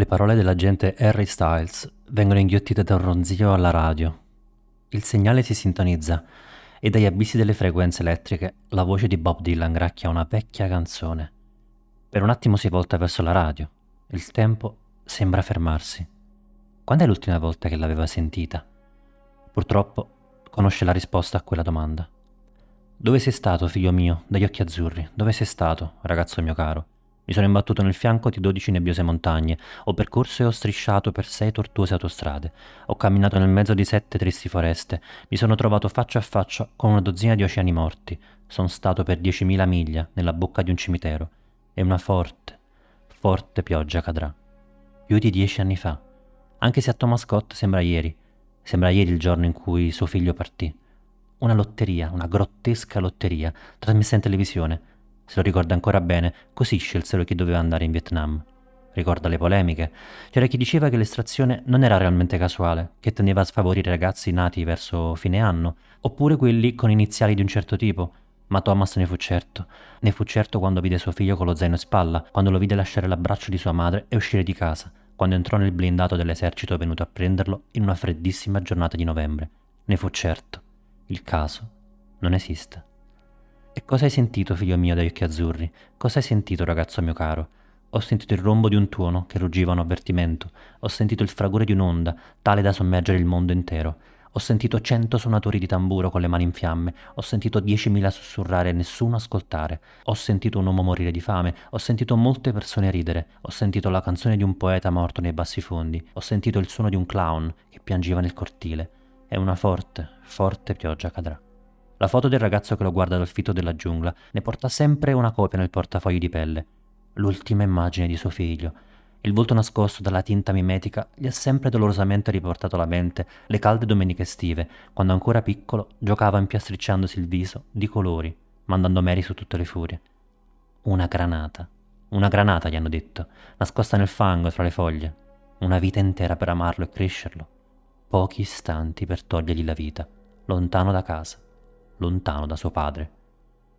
Le parole dell'agente Harry Styles vengono inghiottite da un ronzio alla radio. Il segnale si sintonizza e dagli abissi delle frequenze elettriche la voce di Bob Dylan gracchia una vecchia canzone. Per un attimo si volta verso la radio. Il tempo sembra fermarsi. Quando è l'ultima volta che l'aveva sentita? Purtroppo conosce la risposta a quella domanda. Dove sei stato, figlio mio, dagli occhi azzurri? Dove sei stato, ragazzo mio caro? Mi sono imbattuto nel fianco di dodici nebbiose montagne, ho percorso e ho strisciato per sei tortuose autostrade, ho camminato nel mezzo di sette tristi foreste, mi sono trovato faccia a faccia con una dozzina di oceani morti, sono stato per diecimila miglia nella bocca di un cimitero. E una forte, forte pioggia cadrà. Più di dieci anni fa, anche se a Thomas Scott sembra ieri, sembra ieri il giorno in cui suo figlio partì. Una lotteria, una grottesca lotteria, trasmessa in televisione, se lo ricorda ancora bene, così scelsero chi doveva andare in Vietnam. Ricorda le polemiche. C'era chi diceva che l'estrazione non era realmente casuale, che tendeva a sfavorire ragazzi nati verso fine anno, oppure quelli con iniziali di un certo tipo. Ma Thomas ne fu certo. Ne fu certo quando vide suo figlio con lo zaino in spalla, quando lo vide lasciare l'abbraccio di sua madre e uscire di casa, quando entrò nel blindato dell'esercito venuto a prenderlo in una freddissima giornata di novembre. Ne fu certo. Il caso non esiste. E cosa hai sentito, figlio mio, dagli occhi azzurri? Cosa hai sentito, ragazzo mio caro? Ho sentito il rombo di un tuono che ruggiva un avvertimento. Ho sentito il fragore di un'onda, tale da sommergere il mondo intero. Ho sentito cento suonatori di tamburo con le mani in fiamme. Ho sentito diecimila sussurrare e nessuno ascoltare. Ho sentito un uomo morire di fame. Ho sentito molte persone ridere. Ho sentito la canzone di un poeta morto nei bassi fondi. Ho sentito il suono di un clown che piangeva nel cortile. E una forte, forte pioggia cadrà. La foto del ragazzo che lo guarda dal fito della giungla ne porta sempre una copia nel portafoglio di pelle. L'ultima immagine di suo figlio. Il volto nascosto dalla tinta mimetica gli ha sempre dolorosamente riportato alla mente le calde domeniche estive, quando ancora piccolo giocava impiastricciandosi il viso di colori, mandando Mary su tutte le furie. Una granata. Una granata, gli hanno detto, nascosta nel fango tra le foglie. Una vita intera per amarlo e crescerlo. Pochi istanti per togliergli la vita, lontano da casa lontano da suo padre.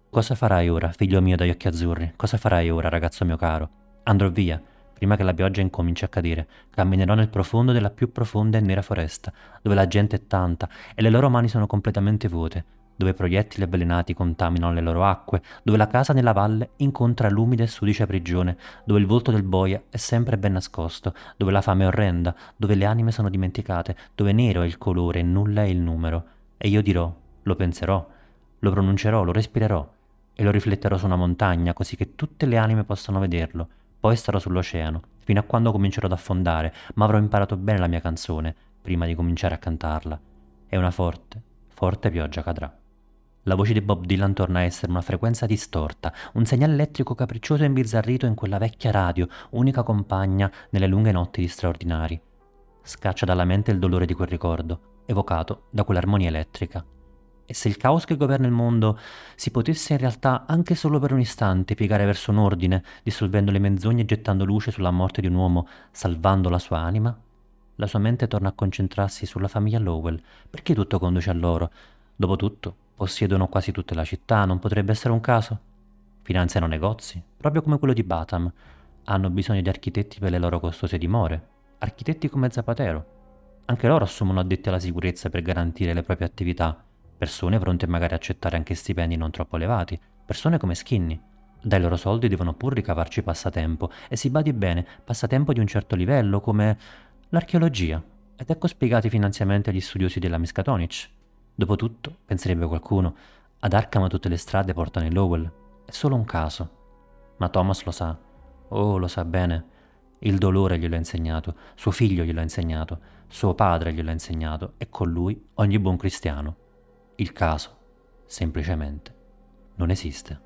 Cosa farai ora, figlio mio dagli occhi azzurri? Cosa farai ora, ragazzo mio caro? Andrò via, prima che la pioggia incominci a cadere. Camminerò nel profondo della più profonda e nera foresta, dove la gente è tanta e le loro mani sono completamente vuote, dove proiettili avvelenati contaminano le loro acque, dove la casa nella valle incontra l'umida e sudicia prigione, dove il volto del boia è sempre ben nascosto, dove la fame è orrenda, dove le anime sono dimenticate, dove nero è il colore e nulla è il numero. E io dirò, lo penserò, lo pronuncerò, lo respirerò e lo rifletterò su una montagna così che tutte le anime possano vederlo. Poi starò sull'oceano, fino a quando comincerò ad affondare, ma avrò imparato bene la mia canzone prima di cominciare a cantarla. E una forte, forte pioggia cadrà. La voce di Bob Dylan torna a essere una frequenza distorta, un segnale elettrico capriccioso e imbizzarrito in quella vecchia radio, unica compagna nelle lunghe notti di straordinari. Scaccia dalla mente il dolore di quel ricordo, evocato da quell'armonia elettrica. E se il caos che governa il mondo si potesse in realtà anche solo per un istante piegare verso un ordine, dissolvendo le menzogne e gettando luce sulla morte di un uomo, salvando la sua anima? La sua mente torna a concentrarsi sulla famiglia Lowell. Perché tutto conduce a loro? Dopotutto, possiedono quasi tutta la città, non potrebbe essere un caso? Finanziano negozi, proprio come quello di Batham. Hanno bisogno di architetti per le loro costose dimore. Architetti come Zapatero. Anche loro assumono addetti alla sicurezza per garantire le proprie attività persone pronte magari a accettare anche stipendi non troppo elevati, persone come Skinny. Dai loro soldi devono pur ricavarci passatempo, e si badi bene, passatempo di un certo livello, come l'archeologia. Ed ecco spiegati i finanziamenti agli studiosi della Miskatonic. Dopotutto, penserebbe qualcuno, ad Arkham tutte le strade portano in Lowell. È solo un caso. Ma Thomas lo sa. Oh, lo sa bene. Il dolore glielo ha insegnato, suo figlio glielo ha insegnato, suo padre glielo ha insegnato e con lui ogni buon cristiano. Il caso, semplicemente, non esiste.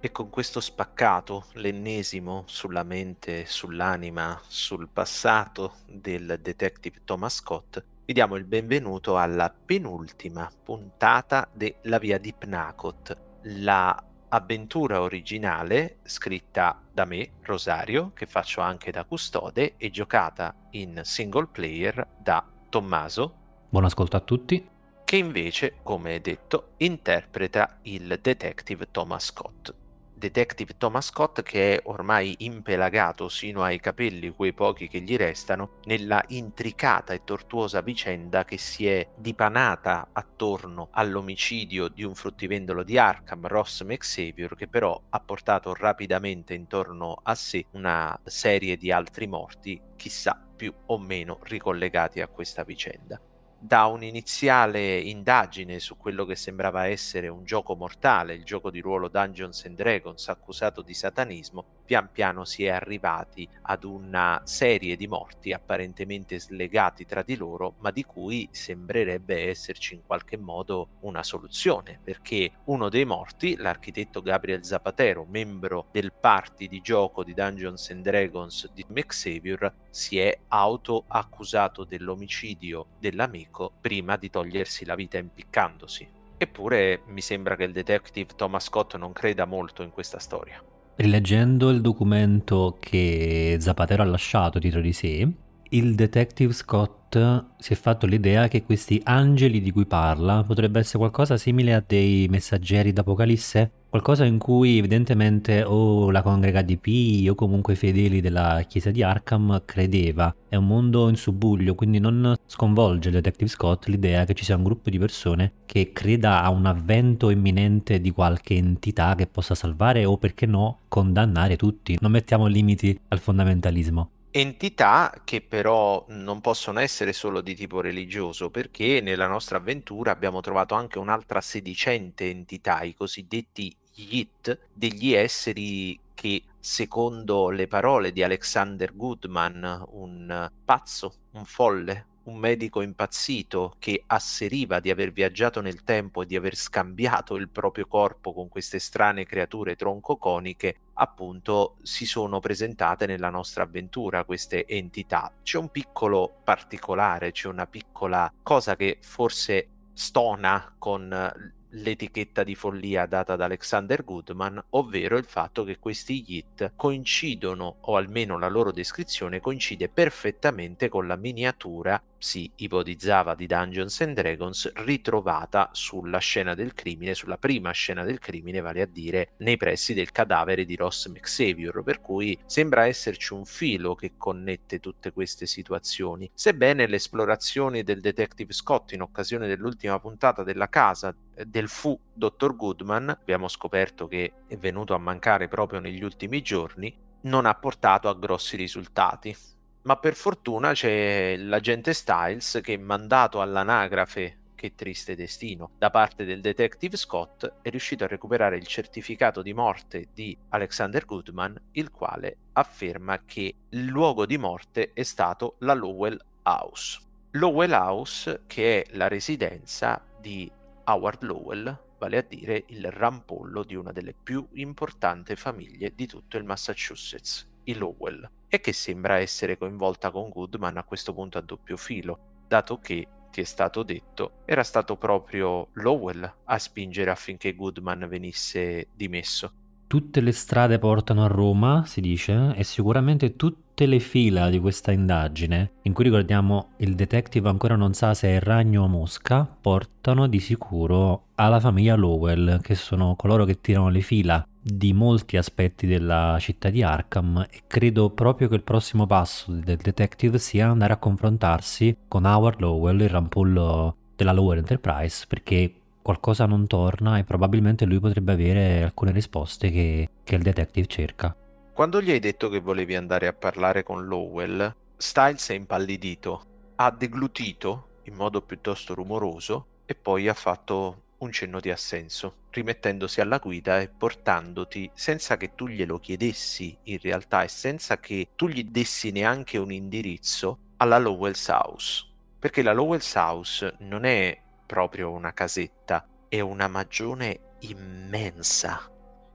E con questo spaccato, l'ennesimo sulla mente, sull'anima, sul passato del detective Thomas Scott, vi diamo il benvenuto alla penultima puntata della Via di Pnacot, la avventura originale scritta da me, Rosario, che faccio anche da custode, e giocata in single player da Tommaso. Buon ascolto a tutti che invece, come detto, interpreta il detective Thomas Scott. Detective Thomas Scott che è ormai impelagato sino ai capelli, quei pochi che gli restano, nella intricata e tortuosa vicenda che si è dipanata attorno all'omicidio di un fruttivendolo di Arkham, Ross McSavior, che però ha portato rapidamente intorno a sé una serie di altri morti, chissà più o meno ricollegati a questa vicenda da un'iniziale indagine su quello che sembrava essere un gioco mortale, il gioco di ruolo Dungeons and Dragons accusato di satanismo, pian piano si è arrivati ad una serie di morti apparentemente slegati tra di loro, ma di cui sembrerebbe esserci in qualche modo una soluzione, perché uno dei morti, l'architetto Gabriel Zapatero, membro del party di gioco di Dungeons and Dragons di McSavior, si è auto accusato dell'omicidio dell'amico prima di togliersi la vita impiccandosi. Eppure mi sembra che il detective Thomas Scott non creda molto in questa storia. Rileggendo il documento che Zapatero ha lasciato dietro di sé, il detective Scott si è fatto l'idea che questi angeli di cui parla potrebbe essere qualcosa simile a dei messaggeri d'Apocalisse qualcosa in cui evidentemente o la congrega DP o comunque i fedeli della chiesa di Arkham credeva. È un mondo in subbuglio, quindi non sconvolge il Detective Scott l'idea che ci sia un gruppo di persone che creda a un avvento imminente di qualche entità che possa salvare o perché no condannare tutti. Non mettiamo limiti al fondamentalismo entità che però non possono essere solo di tipo religioso, perché nella nostra avventura abbiamo trovato anche un'altra sedicente entità, i cosiddetti Yit, degli esseri che, secondo le parole di Alexander Goodman, un pazzo, un folle, un medico impazzito che asseriva di aver viaggiato nel tempo e di aver scambiato il proprio corpo con queste strane creature troncoconiche, appunto si sono presentate nella nostra avventura queste entità. C'è un piccolo particolare, c'è una piccola cosa che forse stona con l'etichetta di follia data da Alexander Goodman, ovvero il fatto che questi Yit coincidono, o almeno la loro descrizione coincide perfettamente con la miniatura si ipotizzava di Dungeons and Dragons ritrovata sulla scena del crimine, sulla prima scena del crimine, vale a dire nei pressi del cadavere di Ross McSavior, per cui sembra esserci un filo che connette tutte queste situazioni. Sebbene le esplorazioni del detective Scott in occasione dell'ultima puntata della casa eh, del fu Dr. Goodman, abbiamo scoperto che è venuto a mancare proprio negli ultimi giorni, non ha portato a grossi risultati ma per fortuna c'è l'agente Styles che, mandato all'anagrafe che triste destino da parte del detective Scott, è riuscito a recuperare il certificato di morte di Alexander Goodman, il quale afferma che il luogo di morte è stato la Lowell House. Lowell House, che è la residenza di Howard Lowell, vale a dire il rampollo di una delle più importanti famiglie di tutto il Massachusetts, i Lowell e che sembra essere coinvolta con Goodman a questo punto a doppio filo, dato che, ti è stato detto, era stato proprio Lowell a spingere affinché Goodman venisse dimesso. Tutte le strade portano a Roma, si dice, e sicuramente tutte le fila di questa indagine, in cui ricordiamo il detective ancora non sa se è ragno o mosca, portano di sicuro alla famiglia Lowell, che sono coloro che tirano le fila di molti aspetti della città di Arkham e credo proprio che il prossimo passo del detective sia andare a confrontarsi con Howard Lowell, il rampollo della Lower Enterprise, perché qualcosa non torna e probabilmente lui potrebbe avere alcune risposte che, che il detective cerca. Quando gli hai detto che volevi andare a parlare con Lowell, Styles è impallidito, ha deglutito in modo piuttosto rumoroso e poi ha fatto un cenno di assenso, rimettendosi alla guida e portandoti, senza che tu glielo chiedessi in realtà e senza che tu gli dessi neanche un indirizzo, alla Lowell's House. Perché la Lowell's House non è proprio una casetta, è una magione immensa.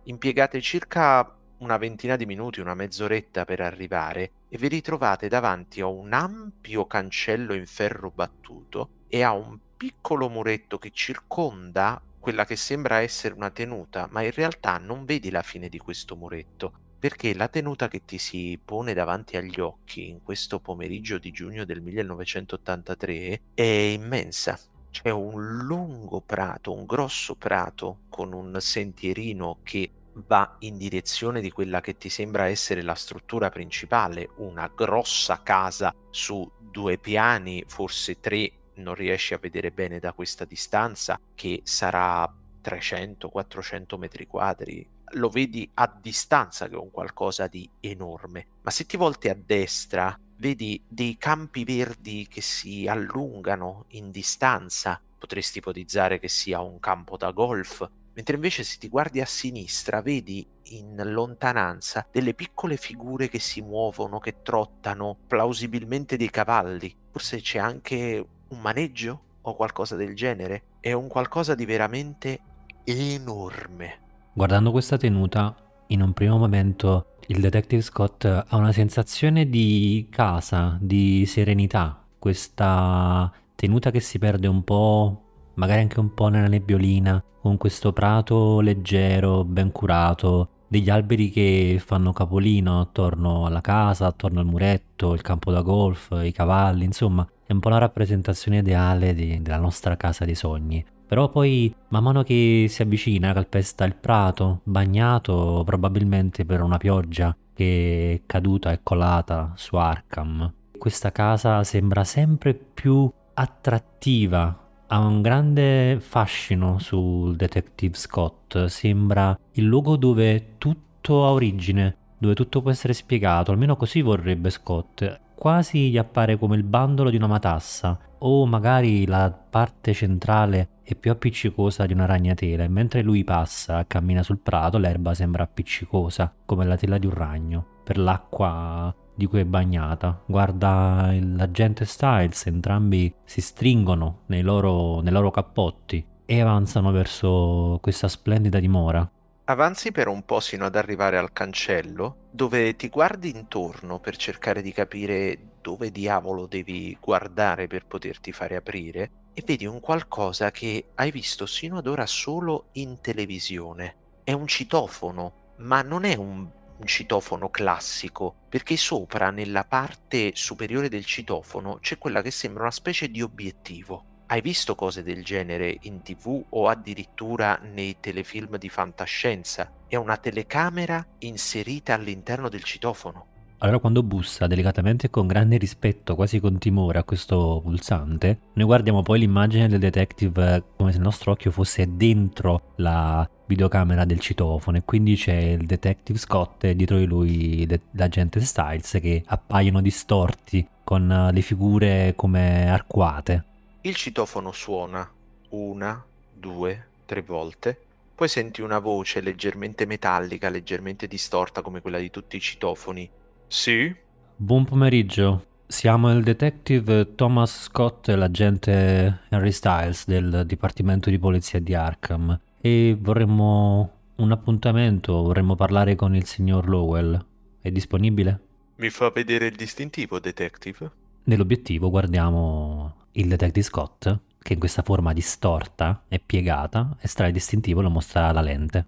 Impiegate circa una ventina di minuti, una mezz'oretta per arrivare e vi ritrovate davanti a un ampio cancello in ferro battuto e a un piccolo muretto che circonda quella che sembra essere una tenuta, ma in realtà non vedi la fine di questo muretto, perché la tenuta che ti si pone davanti agli occhi in questo pomeriggio di giugno del 1983 è immensa. C'è un lungo prato, un grosso prato con un sentierino che va in direzione di quella che ti sembra essere la struttura principale, una grossa casa su due piani, forse tre, non riesci a vedere bene da questa distanza, che sarà 300-400 metri quadri. Lo vedi a distanza che è un qualcosa di enorme, ma se ti volti a destra vedi dei campi verdi che si allungano in distanza. Potresti ipotizzare che sia un campo da golf, mentre invece se ti guardi a sinistra vedi in lontananza delle piccole figure che si muovono, che trottano, plausibilmente dei cavalli. Forse c'è anche un maneggio o qualcosa del genere. È un qualcosa di veramente enorme. Guardando questa tenuta, in un primo momento il detective Scott ha una sensazione di casa, di serenità, questa tenuta che si perde un po', magari anche un po' nella nebbiolina, con questo prato leggero, ben curato, degli alberi che fanno capolino attorno alla casa, attorno al muretto, il campo da golf, i cavalli, insomma, è un po' la rappresentazione ideale di, della nostra casa dei sogni. Però poi, man mano che si avvicina, calpesta il prato, bagnato probabilmente per una pioggia che è caduta e colata su Arkham. Questa casa sembra sempre più attrattiva, ha un grande fascino sul Detective Scott, sembra il luogo dove tutto ha origine, dove tutto può essere spiegato, almeno così vorrebbe Scott. Quasi gli appare come il bandolo di una matassa, o magari la parte centrale è più appiccicosa di una ragnatela e mentre lui passa, cammina sul prato, l'erba sembra appiccicosa, come la tela di un ragno, per l'acqua di cui è bagnata. Guarda l'agente Styles, entrambi si stringono nei loro, nei loro cappotti e avanzano verso questa splendida dimora. Avanzi per un po' sino ad arrivare al cancello, dove ti guardi intorno per cercare di capire dove diavolo devi guardare per poterti fare aprire e vedi un qualcosa che hai visto sino ad ora solo in televisione. È un citofono, ma non è un, un citofono classico, perché sopra, nella parte superiore del citofono, c'è quella che sembra una specie di obiettivo. Hai visto cose del genere in tv o addirittura nei telefilm di fantascienza? È una telecamera inserita all'interno del citofono. Allora quando bussa delicatamente e con grande rispetto, quasi con timore a questo pulsante, noi guardiamo poi l'immagine del detective come se il nostro occhio fosse dentro la videocamera del citofono e quindi c'è il detective Scott e dietro di lui l'agente Styles che appaiono distorti con le figure come arcuate. Il citofono suona una, due, tre volte. Poi senti una voce leggermente metallica, leggermente distorta come quella di tutti i citofoni. Sì? Buon pomeriggio. Siamo il detective Thomas Scott e l'agente Henry Styles del Dipartimento di Polizia di Arkham e vorremmo un appuntamento, vorremmo parlare con il signor Lowell. È disponibile? Mi fa vedere il distintivo, detective? Nell'obiettivo guardiamo il detective Scott, che in questa forma distorta e piegata estrae il distintivo e lo mostra alla lente.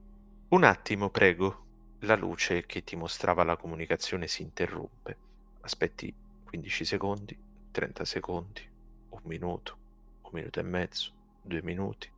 Un attimo, prego. La luce che ti mostrava la comunicazione si interrompe. Aspetti 15 secondi, 30 secondi, un minuto, un minuto e mezzo, due minuti.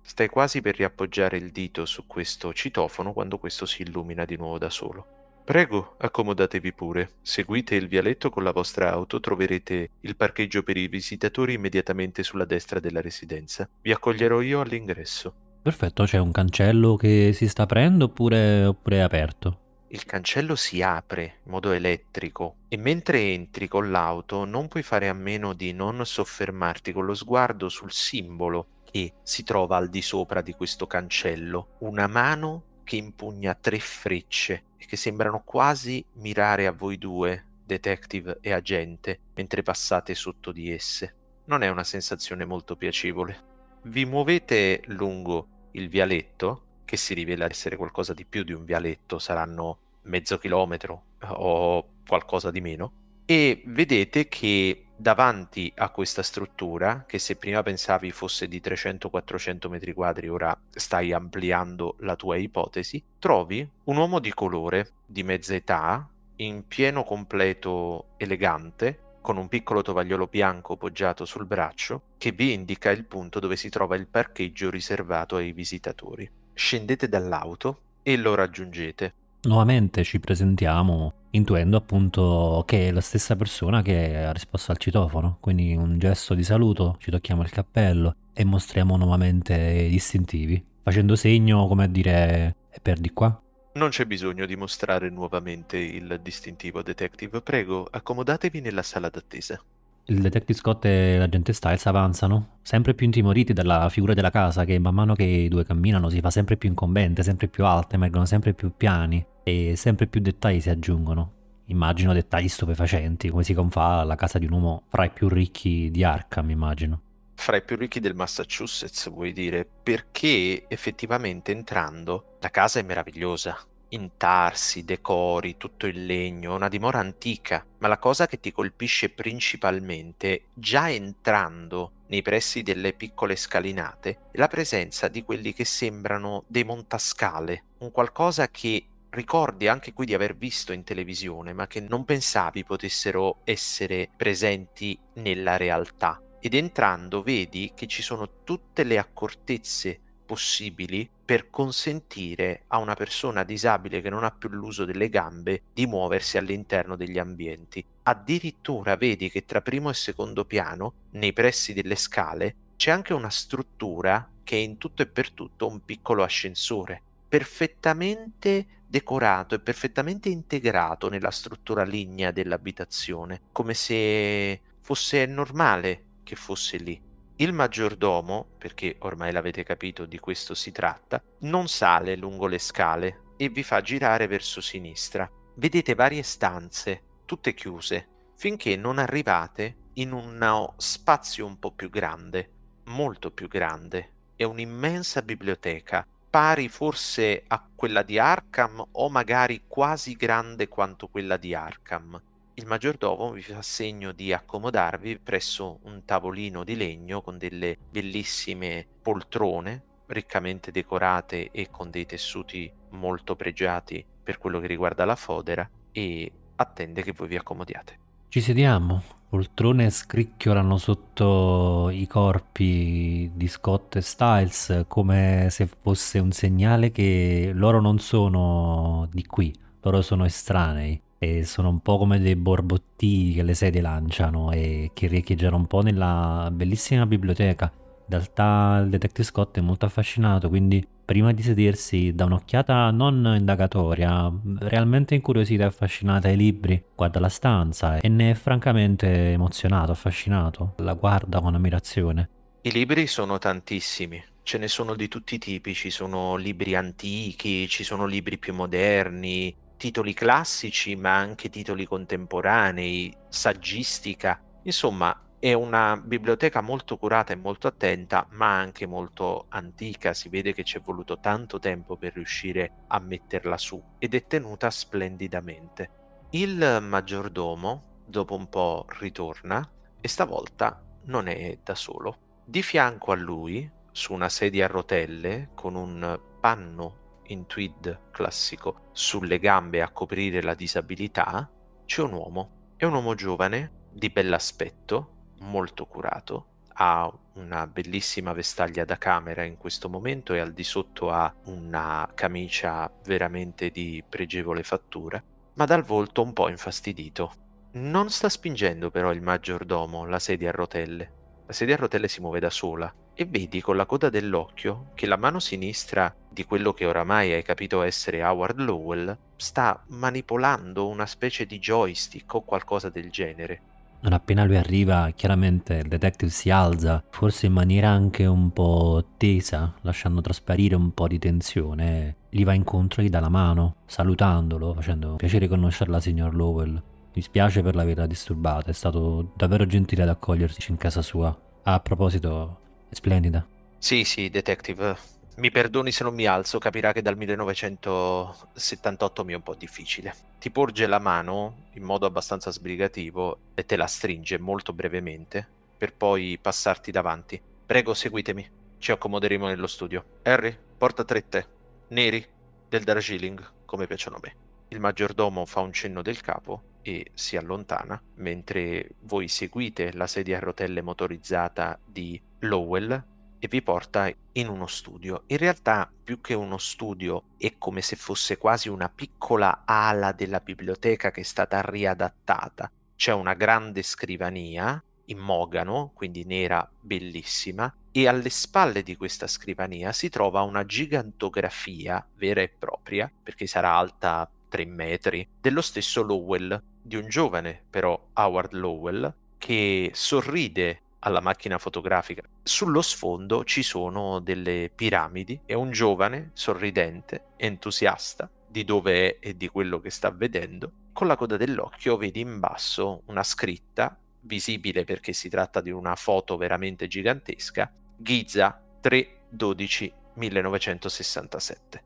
Stai quasi per riappoggiare il dito su questo citofono quando questo si illumina di nuovo da solo. Prego, accomodatevi pure. Seguite il vialetto con la vostra auto, troverete il parcheggio per i visitatori immediatamente sulla destra della residenza. Vi accoglierò io all'ingresso. Perfetto, c'è un cancello che si sta aprendo oppure, oppure è aperto? Il cancello si apre in modo elettrico e mentre entri con l'auto non puoi fare a meno di non soffermarti con lo sguardo sul simbolo che si trova al di sopra di questo cancello. Una mano che impugna tre frecce e che sembrano quasi mirare a voi due, detective e agente, mentre passate sotto di esse. Non è una sensazione molto piacevole. Vi muovete lungo il vialetto, che si rivela essere qualcosa di più di un vialetto, saranno mezzo chilometro o qualcosa di meno, e vedete che davanti a questa struttura, che se prima pensavi fosse di 300-400 metri quadri, ora stai ampliando la tua ipotesi, trovi un uomo di colore, di mezza età, in pieno completo elegante, con un piccolo tovagliolo bianco poggiato sul braccio, che vi indica il punto dove si trova il parcheggio riservato ai visitatori. Scendete dall'auto e lo raggiungete. Nuovamente ci presentiamo intuendo appunto che è la stessa persona che ha risposto al citofono, quindi un gesto di saluto, ci tocchiamo il cappello e mostriamo nuovamente i distintivi, facendo segno come a dire e per di qua. Non c'è bisogno di mostrare nuovamente il distintivo detective, prego, accomodatevi nella sala d'attesa. Il detective Scott e l'agente Styles avanzano, sempre più intimoriti dalla figura della casa che man mano che i due camminano si fa sempre più incombente, sempre più alta, emergono sempre più piani e sempre più dettagli si aggiungono. Immagino dettagli stupefacenti, come si confà alla casa di un uomo fra i più ricchi di Arkham, immagino. Fra i più ricchi del Massachusetts, vuoi dire? Perché effettivamente entrando la casa è meravigliosa intarsi, decori, tutto il legno, una dimora antica, ma la cosa che ti colpisce principalmente, già entrando nei pressi delle piccole scalinate, è la presenza di quelli che sembrano dei montascale, un qualcosa che ricordi anche qui di aver visto in televisione, ma che non pensavi potessero essere presenti nella realtà. Ed entrando vedi che ci sono tutte le accortezze possibili per consentire a una persona disabile che non ha più l'uso delle gambe di muoversi all'interno degli ambienti. Addirittura vedi che tra primo e secondo piano, nei pressi delle scale, c'è anche una struttura che è in tutto e per tutto un piccolo ascensore, perfettamente decorato e perfettamente integrato nella struttura lignea dell'abitazione, come se fosse normale che fosse lì. Il maggiordomo, perché ormai l'avete capito di questo si tratta, non sale lungo le scale e vi fa girare verso sinistra. Vedete varie stanze, tutte chiuse, finché non arrivate in uno spazio un po' più grande, molto più grande. È un'immensa biblioteca, pari forse a quella di Arkham o magari quasi grande quanto quella di Arkham il maggiordomo vi fa segno di accomodarvi presso un tavolino di legno con delle bellissime poltrone riccamente decorate e con dei tessuti molto pregiati per quello che riguarda la fodera e attende che voi vi accomodiate. Ci sediamo, poltrone scricchiolano sotto i corpi di Scott e Styles come se fosse un segnale che loro non sono di qui, loro sono estranei e sono un po' come dei borbotti che le sedie lanciano e che riecheggiano un po' nella bellissima biblioteca. In realtà il detective Scott è molto affascinato, quindi prima di sedersi dà un'occhiata non indagatoria, realmente incuriosita e affascinata ai libri, guarda la stanza e ne è francamente emozionato, affascinato, la guarda con ammirazione. I libri sono tantissimi, ce ne sono di tutti i tipi, ci sono libri antichi, ci sono libri più moderni, titoli classici ma anche titoli contemporanei, saggistica. Insomma, è una biblioteca molto curata e molto attenta, ma anche molto antica. Si vede che ci è voluto tanto tempo per riuscire a metterla su ed è tenuta splendidamente. Il maggiordomo, dopo un po', ritorna e stavolta non è da solo. Di fianco a lui, su una sedia a rotelle, con un panno in tweed classico sulle gambe a coprire la disabilità, c'è un uomo. È un uomo giovane, di bell'aspetto, molto curato, ha una bellissima vestaglia da camera in questo momento e al di sotto ha una camicia veramente di pregevole fattura, ma dal volto un po' infastidito. Non sta spingendo però il maggiordomo la sedia a rotelle. La sedia a rotelle si muove da sola e vedi con la coda dell'occhio che la mano sinistra di quello che oramai hai capito essere Howard Lowell sta manipolando una specie di joystick o qualcosa del genere. Non appena lui arriva, chiaramente il detective si alza, forse in maniera anche un po' tesa, lasciando trasparire un po' di tensione. Gli va incontro e gli dà la mano, salutandolo, facendo piacere conoscerla, signor Lowell. Mi spiace per l'averla disturbata, è stato davvero gentile ad accoglierci in casa sua. A proposito, splendida. Sì, sì, detective. Mi perdoni se non mi alzo, capirà che dal 1978 mi è un po' difficile. Ti porge la mano in modo abbastanza sbrigativo e te la stringe molto brevemente per poi passarti davanti. Prego, seguitemi. Ci accomoderemo nello studio. Harry, porta tre tè. Neri, del Darjeeling, come piacciono a me. Il maggiordomo fa un cenno del capo e si allontana, mentre voi seguite la sedia a rotelle motorizzata di Lowell e vi porta in uno studio. In realtà, più che uno studio, è come se fosse quasi una piccola ala della biblioteca che è stata riadattata. C'è una grande scrivania in mogano, quindi nera bellissima, e alle spalle di questa scrivania si trova una gigantografia vera e propria, perché sarà alta 3 metri, dello stesso Lowell, di un giovane però Howard Lowell, che sorride alla macchina fotografica. Sullo sfondo ci sono delle piramidi e un giovane sorridente, entusiasta di dove è e di quello che sta vedendo. Con la coda dell'occhio vedi in basso una scritta visibile perché si tratta di una foto veramente gigantesca, Giza 3-12 1967.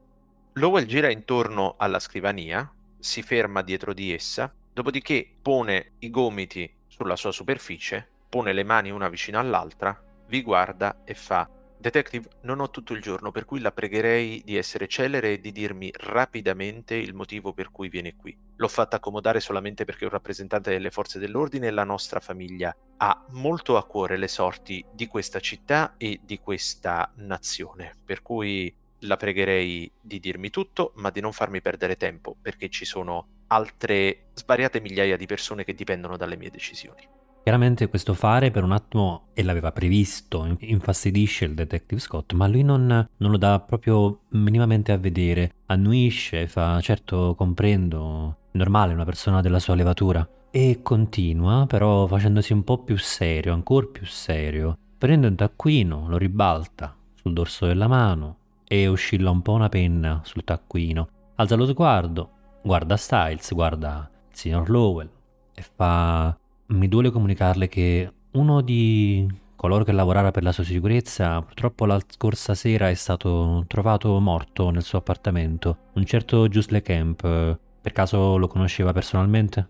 Lowell gira intorno alla scrivania, si ferma dietro di essa, dopodiché pone i gomiti sulla sua superficie, pone le mani una vicino all'altra, vi guarda e fa Detective, non ho tutto il giorno, per cui la pregherei di essere celere e di dirmi rapidamente il motivo per cui viene qui. L'ho fatta accomodare solamente perché un rappresentante delle forze dell'ordine e la nostra famiglia ha molto a cuore le sorti di questa città e di questa nazione, per cui la pregherei di dirmi tutto, ma di non farmi perdere tempo, perché ci sono altre svariate migliaia di persone che dipendono dalle mie decisioni. Chiaramente questo fare per un attimo, e l'aveva previsto, infastidisce il detective Scott, ma lui non, non lo dà proprio minimamente a vedere, annuisce, fa certo comprendo, normale una persona della sua levatura, e continua però facendosi un po' più serio, ancora più serio, prende un taccuino, lo ribalta sul dorso della mano e oscilla un po' una penna sul taccuino, alza lo sguardo, guarda Styles, guarda il signor Lowell e fa mi duole comunicarle che uno di coloro che lavorava per la sua sicurezza purtroppo la scorsa sera è stato trovato morto nel suo appartamento. Un certo Gius Le Camp, per caso lo conosceva personalmente?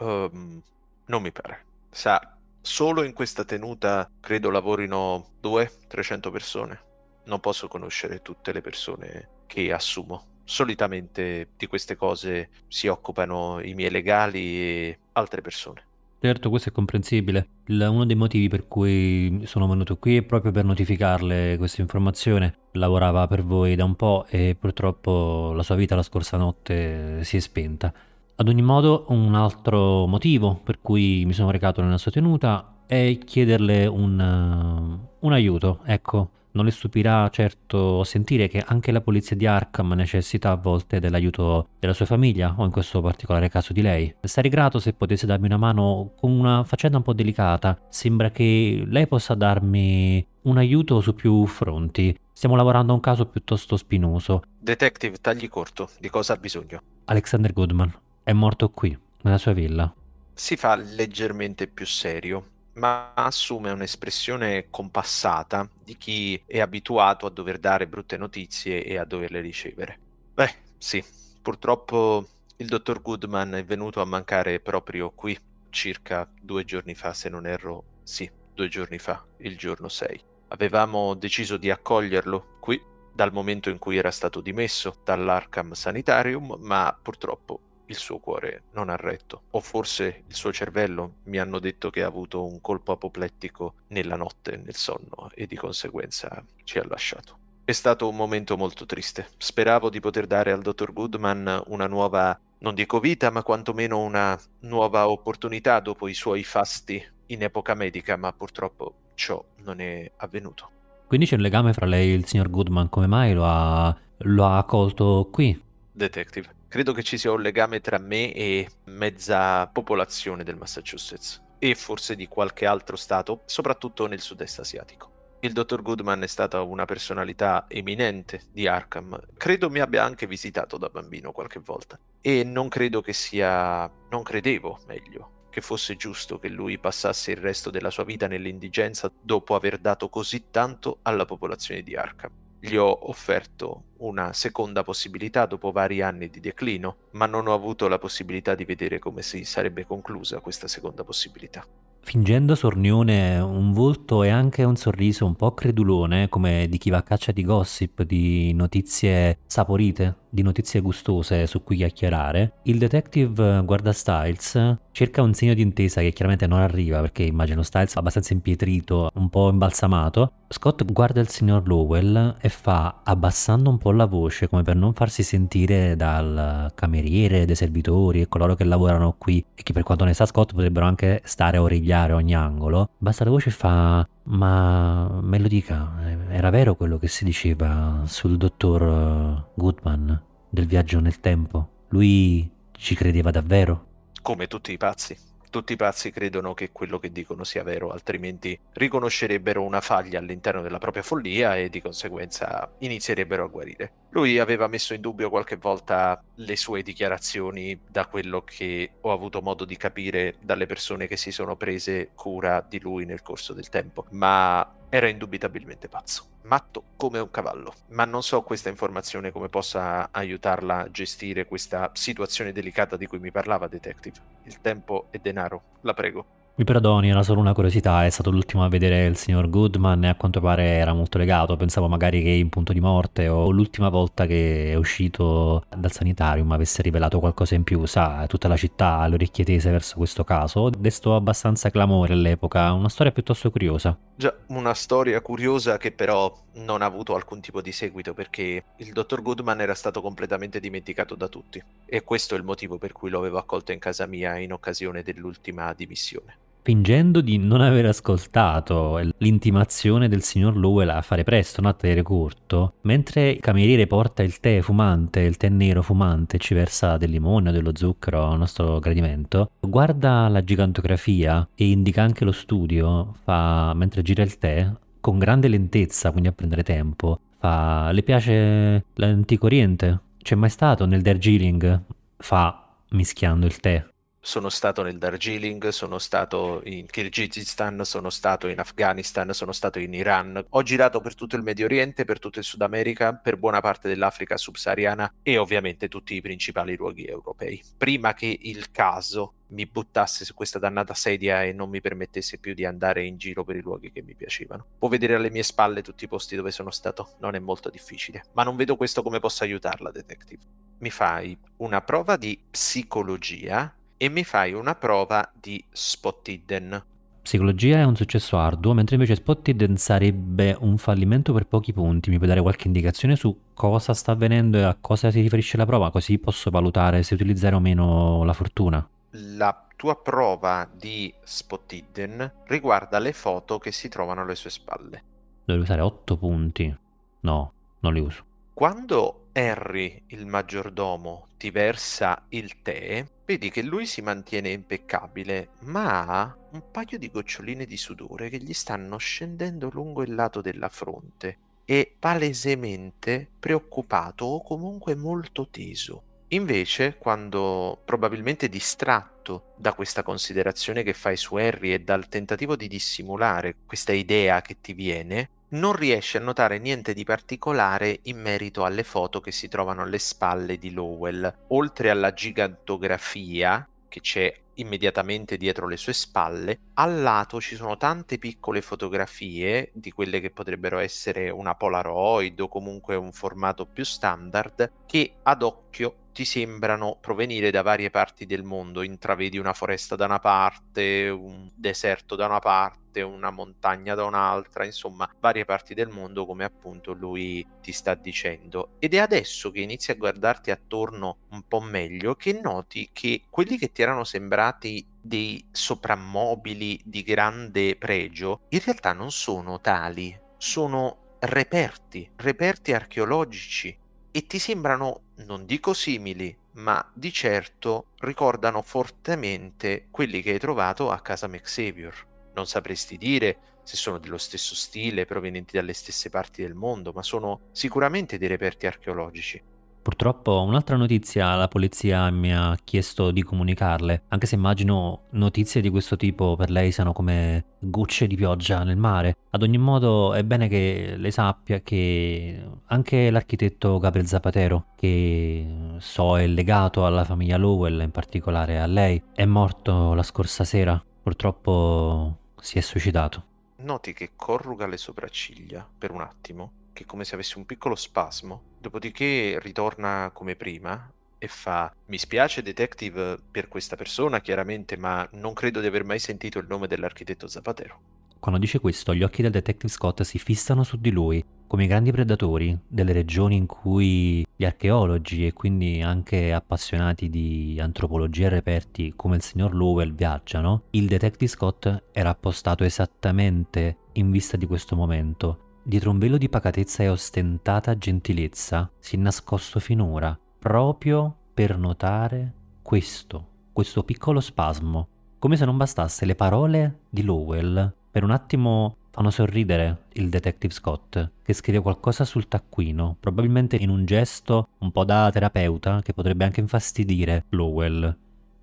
Um, non mi pare. Sa, solo in questa tenuta credo lavorino 200-300 persone. Non posso conoscere tutte le persone che assumo. Solitamente di queste cose si occupano i miei legali e altre persone. Certo, questo è comprensibile. Il- uno dei motivi per cui sono venuto qui è proprio per notificarle questa informazione. Lavorava per voi da un po' e purtroppo la sua vita la scorsa notte si è spenta. Ad ogni modo, un altro motivo per cui mi sono recato nella sua tenuta è chiederle un, un aiuto, ecco. Non le stupirà certo sentire che anche la polizia di Arkham necessita a volte dell'aiuto della sua famiglia, o in questo particolare caso di lei. Sarei grato se potesse darmi una mano con una faccenda un po' delicata. Sembra che lei possa darmi un aiuto su più fronti. Stiamo lavorando a un caso piuttosto spinoso. Detective, tagli corto. Di cosa ha bisogno? Alexander Goodman è morto qui, nella sua villa. Si fa leggermente più serio ma assume un'espressione compassata di chi è abituato a dover dare brutte notizie e a doverle ricevere. Beh, sì, purtroppo il dottor Goodman è venuto a mancare proprio qui, circa due giorni fa, se non erro. Sì, due giorni fa, il giorno 6. Avevamo deciso di accoglierlo qui dal momento in cui era stato dimesso dall'Arkham Sanitarium, ma purtroppo il suo cuore non ha retto, o forse il suo cervello mi hanno detto che ha avuto un colpo apoplettico nella notte, nel sonno, e di conseguenza ci ha lasciato. È stato un momento molto triste. Speravo di poter dare al dottor Goodman una nuova, non dico vita, ma quantomeno una nuova opportunità dopo i suoi fasti in epoca medica, ma purtroppo ciò non è avvenuto. Quindi c'è un legame fra lei e il signor Goodman, come mai lo ha, lo ha accolto qui? Detective credo che ci sia un legame tra me e mezza popolazione del Massachusetts e forse di qualche altro stato, soprattutto nel sud-est asiatico. Il dottor Goodman è stata una personalità eminente di Arkham. Credo mi abbia anche visitato da bambino qualche volta. E non credo che sia. non credevo, meglio, che fosse giusto che lui passasse il resto della sua vita nell'indigenza dopo aver dato così tanto alla popolazione di Arkham gli ho offerto una seconda possibilità dopo vari anni di declino, ma non ho avuto la possibilità di vedere come si sarebbe conclusa questa seconda possibilità. Fingendo sornione un volto e anche un sorriso un po' credulone, come di chi va a caccia di gossip, di notizie saporite di notizie gustose su cui chiacchierare, il detective guarda Styles, cerca un segno di intesa che chiaramente non arriva perché immagino Styles abbastanza impietrito, un po' imbalsamato. Scott guarda il signor Lowell e fa, abbassando un po' la voce come per non farsi sentire dal cameriere, dai servitori e coloro che lavorano qui e che per quanto ne sa Scott potrebbero anche stare a origliare ogni angolo, basta la voce e fa ma me lo dica, era vero quello che si diceva sul dottor eh, Goodman del viaggio nel tempo? Lui ci credeva davvero? Come tutti i pazzi. Tutti i pazzi credono che quello che dicono sia vero, altrimenti riconoscerebbero una faglia all'interno della propria follia e di conseguenza inizierebbero a guarire. Lui aveva messo in dubbio qualche volta le sue dichiarazioni da quello che ho avuto modo di capire dalle persone che si sono prese cura di lui nel corso del tempo, ma era indubitabilmente pazzo matto come un cavallo, ma non so questa informazione come possa aiutarla a gestire questa situazione delicata di cui mi parlava Detective. Il tempo è denaro, la prego. Mi perdoni, era solo una curiosità, è stato l'ultimo a vedere il signor Goodman e a quanto pare era molto legato, pensavo magari che in punto di morte o l'ultima volta che è uscito dal sanitarium avesse rivelato qualcosa in più, sa, tutta la città ha le orecchie tese verso questo caso, destò abbastanza clamore all'epoca, una storia piuttosto curiosa. Già, una storia curiosa che però non ha avuto alcun tipo di seguito perché il dottor Goodman era stato completamente dimenticato da tutti. E questo è il motivo per cui lo avevo accolto in casa mia in occasione dell'ultima dimissione fingendo di non aver ascoltato l'intimazione del signor Lowell a fare presto, non a tenere corto, mentre il cameriere porta il tè fumante, il tè nero fumante, ci versa del limone o dello zucchero a nostro gradimento, guarda la gigantografia e indica anche lo studio, fa, mentre gira il tè, con grande lentezza, quindi a prendere tempo, fa, le piace l'antico oriente? C'è mai stato nel Darjeeling? Fa, mischiando il tè sono stato nel Darjeeling, sono stato in Kirghizistan, sono stato in Afghanistan, sono stato in Iran. Ho girato per tutto il Medio Oriente, per tutto il Sud America, per buona parte dell'Africa subsahariana e ovviamente tutti i principali luoghi europei. Prima che il caso mi buttasse su questa dannata sedia e non mi permettesse più di andare in giro per i luoghi che mi piacevano. Può vedere alle mie spalle tutti i posti dove sono stato, non è molto difficile, ma non vedo questo come possa aiutarla, detective. Mi fai una prova di psicologia e mi fai una prova di spot hidden. Psicologia è un successo arduo, mentre invece spot hidden sarebbe un fallimento per pochi punti. Mi puoi dare qualche indicazione su cosa sta avvenendo e a cosa si riferisce la prova, così posso valutare se utilizzare o meno la fortuna. La tua prova di spot hidden riguarda le foto che si trovano alle sue spalle. Devo usare 8 punti. No, non li uso. Quando Harry, il maggiordomo, ti versa il tè, vedi che lui si mantiene impeccabile, ma ha un paio di goccioline di sudore che gli stanno scendendo lungo il lato della fronte e palesemente preoccupato o comunque molto teso. Invece, quando probabilmente distratto da questa considerazione che fai su Harry e dal tentativo di dissimulare questa idea che ti viene, non riesce a notare niente di particolare in merito alle foto che si trovano alle spalle di Lowell. Oltre alla gigantografia che c'è immediatamente dietro le sue spalle, al lato ci sono tante piccole fotografie di quelle che potrebbero essere una Polaroid o comunque un formato più standard che ad occhio ti sembrano provenire da varie parti del mondo. Intravedi una foresta da una parte, un deserto da una parte, una montagna da un'altra, insomma, varie parti del mondo come appunto lui ti sta dicendo. Ed è adesso che inizi a guardarti attorno un po' meglio che noti che quelli che ti erano sembrati dei soprammobili di grande pregio in realtà non sono tali, sono reperti, reperti archeologici e ti sembrano, non dico simili, ma di certo ricordano fortemente quelli che hai trovato a casa McSavior. Non sapresti dire se sono dello stesso stile, provenienti dalle stesse parti del mondo, ma sono sicuramente dei reperti archeologici. Purtroppo un'altra notizia la polizia mi ha chiesto di comunicarle, anche se immagino notizie di questo tipo per lei siano come gocce di pioggia nel mare. Ad ogni modo è bene che lei sappia che anche l'architetto Gabriel Zapatero, che so è legato alla famiglia Lowell, in particolare a lei, è morto la scorsa sera. Purtroppo si è suicidato. Noti che corruga le sopracciglia per un attimo che è come se avesse un piccolo spasmo, dopodiché ritorna come prima e fa mi spiace detective per questa persona chiaramente, ma non credo di aver mai sentito il nome dell'architetto Zapatero. Quando dice questo, gli occhi del detective Scott si fissano su di lui, come i grandi predatori delle regioni in cui gli archeologi e quindi anche appassionati di antropologia e reperti come il signor Lowell viaggiano, il detective Scott era appostato esattamente in vista di questo momento. Dietro un velo di pacatezza e ostentata gentilezza si è nascosto finora, proprio per notare questo, questo piccolo spasmo. Come se non bastasse le parole di Lowell per un attimo fanno sorridere il detective Scott, che scrive qualcosa sul taccuino, probabilmente in un gesto un po' da terapeuta che potrebbe anche infastidire Lowell.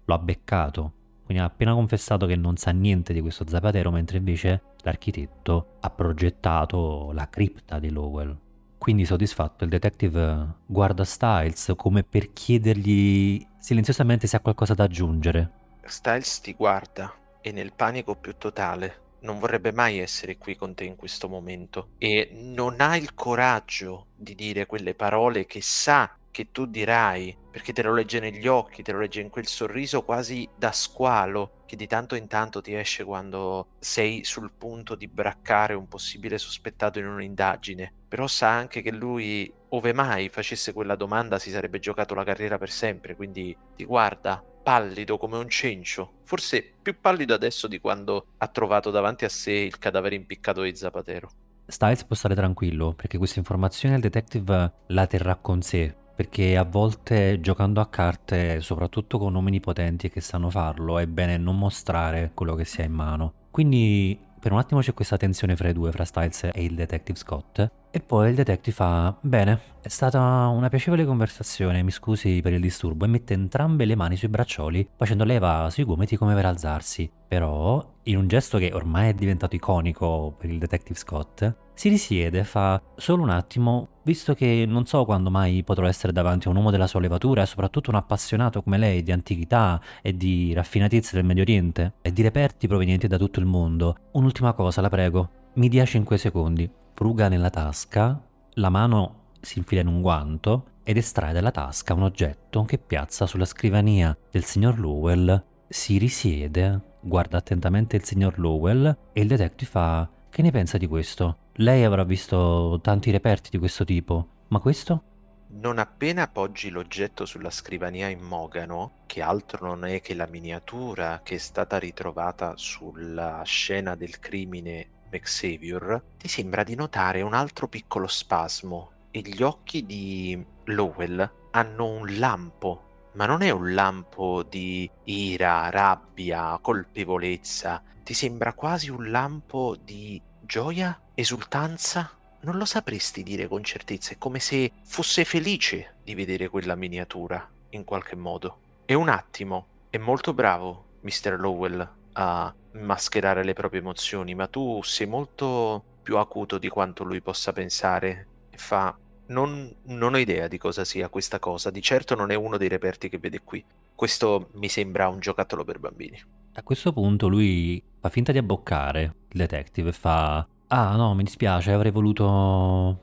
Lo ha beccato, quindi ha appena confessato che non sa niente di questo Zapatero, mentre invece l'architetto ha progettato la cripta di Lowell. Quindi soddisfatto il detective guarda Styles come per chiedergli silenziosamente se ha qualcosa da aggiungere. Styles ti guarda e nel panico più totale non vorrebbe mai essere qui con te in questo momento e non ha il coraggio di dire quelle parole che sa che tu dirai, perché te lo legge negli occhi, te lo legge in quel sorriso quasi da squalo che di tanto in tanto ti esce quando sei sul punto di braccare un possibile sospettato in un'indagine. Però sa anche che lui, ove mai facesse quella domanda, si sarebbe giocato la carriera per sempre, quindi ti guarda pallido come un cencio, forse più pallido adesso di quando ha trovato davanti a sé il cadavere impiccato di Zapatero. Styles può stare tranquillo perché questa informazione il detective la terrà con sé, perché a volte giocando a carte, soprattutto con uomini potenti che sanno farlo, è bene non mostrare quello che si ha in mano. Quindi per un attimo c'è questa tensione fra i due, fra Styles e il detective Scott, e poi il detective fa, bene, è stata una piacevole conversazione, mi scusi per il disturbo, e mette entrambe le mani sui braccioli, facendo leva sui gomiti come per alzarsi. Però, in un gesto che ormai è diventato iconico per il detective Scott, si risiede e fa, solo un attimo, visto che non so quando mai potrò essere davanti a un uomo della sua levatura e soprattutto un appassionato come lei di antichità e di raffinatezze del Medio Oriente e di reperti provenienti da tutto il mondo, un'ultima cosa, la prego, mi dia 5 secondi. Fruga nella tasca, la mano si infila in un guanto ed estrae dalla tasca un oggetto che piazza sulla scrivania del signor Lowell, si risiede, guarda attentamente il signor Lowell e il detective fa che ne pensa di questo? Lei avrà visto tanti reperti di questo tipo, ma questo? Non appena appoggi l'oggetto sulla scrivania in mogano, che altro non è che la miniatura che è stata ritrovata sulla scena del crimine McSavior, ti sembra di notare un altro piccolo spasmo e gli occhi di Lowell hanno un lampo, ma non è un lampo di ira, rabbia, colpevolezza, ti sembra quasi un lampo di gioia, esultanza? Non lo sapresti dire con certezza, è come se fosse felice di vedere quella miniatura, in qualche modo. È un attimo, è molto bravo, Mr. Lowell, a mascherare le proprie emozioni, ma tu sei molto più acuto di quanto lui possa pensare e fa non, non, ho idea di cosa sia questa cosa, di certo non è uno dei reperti che vede qui. Questo mi sembra un giocattolo per bambini. A questo punto lui fa finta di abboccare il detective e fa Ah no, mi dispiace, avrei voluto,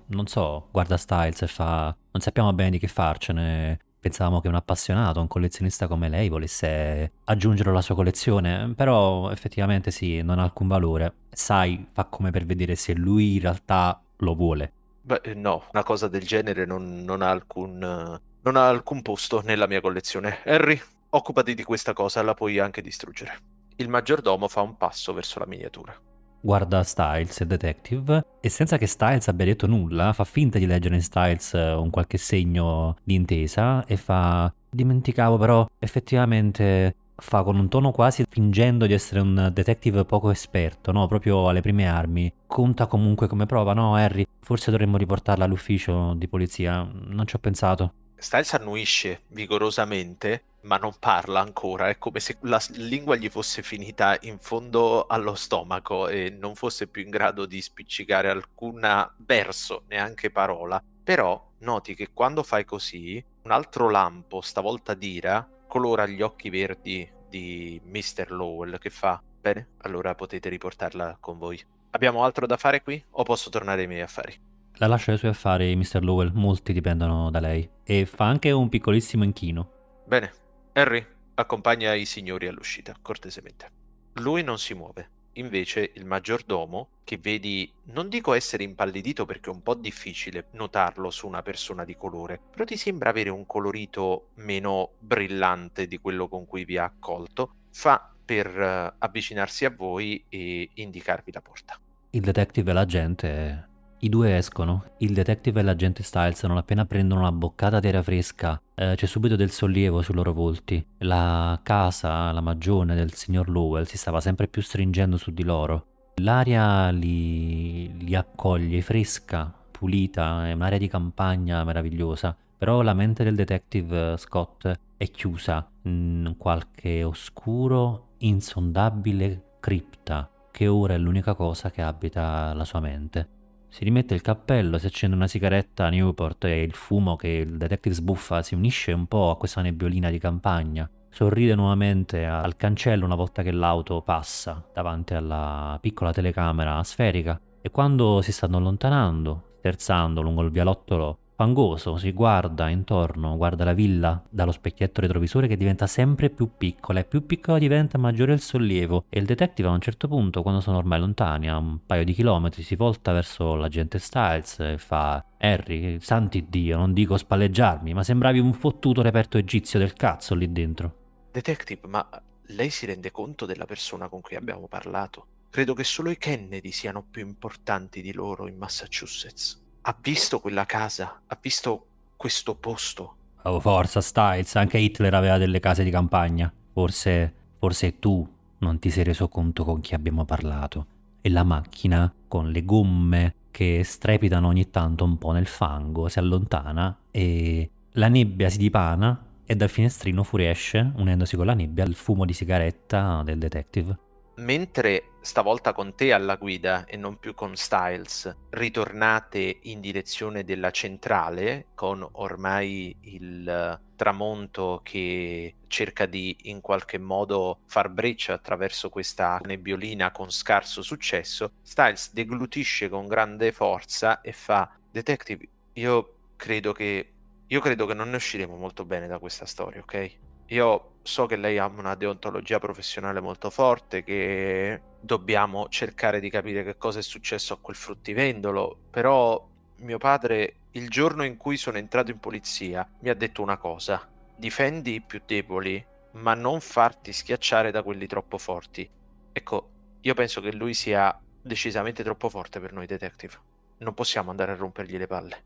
non so, guarda Styles e fa non sappiamo bene di che farcene, Pensavamo che un appassionato, un collezionista come lei volesse aggiungerlo alla sua collezione, però effettivamente sì, non ha alcun valore. Sai, fa come per vedere se lui in realtà lo vuole. Beh, eh, no, una cosa del genere non, non, ha alcun, non ha alcun posto nella mia collezione. Harry, occupati di questa cosa, la puoi anche distruggere. Il maggiordomo fa un passo verso la miniatura guarda Styles, il detective, e senza che Styles abbia detto nulla, fa finta di leggere in Styles eh, un qualche segno di intesa e fa... Dimenticavo però, effettivamente fa con un tono quasi fingendo di essere un detective poco esperto, no? Proprio alle prime armi. Conta comunque come prova, no, Harry? Forse dovremmo riportarla all'ufficio di polizia. Non ci ho pensato. Styles annuisce vigorosamente ma non parla ancora, è come se la lingua gli fosse finita in fondo allo stomaco e non fosse più in grado di spiccicare alcun verso, neanche parola. Però noti che quando fai così, un altro lampo, stavolta d'ira, colora gli occhi verdi di Mr. Lowell che fa, bene, allora potete riportarla con voi. Abbiamo altro da fare qui o posso tornare ai miei affari? La lascia ai suoi affari, Mr. Lowell, molti dipendono da lei. E fa anche un piccolissimo inchino. Bene, Harry, accompagna i signori all'uscita, cortesemente. Lui non si muove. Invece il maggiordomo, che vedi, non dico essere impallidito perché è un po' difficile notarlo su una persona di colore, però ti sembra avere un colorito meno brillante di quello con cui vi ha accolto, fa per uh, avvicinarsi a voi e indicarvi la porta. Il detective e l'agente i due escono, il detective e l'agente Styles non appena prendono una boccata d'aria fresca, eh, c'è subito del sollievo sui loro volti. La casa, la magione del signor Lowell si stava sempre più stringendo su di loro. L'aria li, li accoglie fresca, pulita, è un'area di campagna meravigliosa, però la mente del detective Scott è chiusa in qualche oscuro, insondabile cripta, che ora è l'unica cosa che abita la sua mente. Si rimette il cappello, si accende una sigaretta a Newport e il fumo che il detective sbuffa si unisce un po' a questa nebbiolina di campagna. Sorride nuovamente al cancello una volta che l'auto passa davanti alla piccola telecamera sferica e quando si stanno allontanando, sterzando lungo il vialottolo Fangoso si guarda intorno, guarda la villa dallo specchietto retrovisore che diventa sempre più piccola e più piccola diventa maggiore il sollievo e il detective a un certo punto, quando sono ormai lontani, a un paio di chilometri, si volta verso l'agente Styles e fa Harry, santi Dio, non dico spalleggiarmi, ma sembravi un fottuto reperto egizio del cazzo lì dentro. Detective, ma lei si rende conto della persona con cui abbiamo parlato? Credo che solo i Kennedy siano più importanti di loro in Massachusetts ha visto quella casa, ha visto questo posto. Oh, forza Styles, anche Hitler aveva delle case di campagna. Forse, forse tu non ti sei reso conto con chi abbiamo parlato. E la macchina, con le gomme che strepitano ogni tanto un po' nel fango, si allontana e la nebbia si dipana e dal finestrino fuoriesce, unendosi con la nebbia, il fumo di sigaretta del detective mentre stavolta con te alla guida e non più con Styles, ritornate in direzione della centrale con ormai il tramonto che cerca di in qualche modo far breccia attraverso questa nebbiolina con scarso successo, Styles deglutisce con grande forza e fa Detective, io credo che io credo che non ne usciremo molto bene da questa storia, ok? Io so che lei ha una deontologia professionale molto forte, che dobbiamo cercare di capire che cosa è successo a quel fruttivendolo, però mio padre il giorno in cui sono entrato in polizia mi ha detto una cosa, difendi i più deboli, ma non farti schiacciare da quelli troppo forti. Ecco, io penso che lui sia decisamente troppo forte per noi detective. Non possiamo andare a rompergli le palle.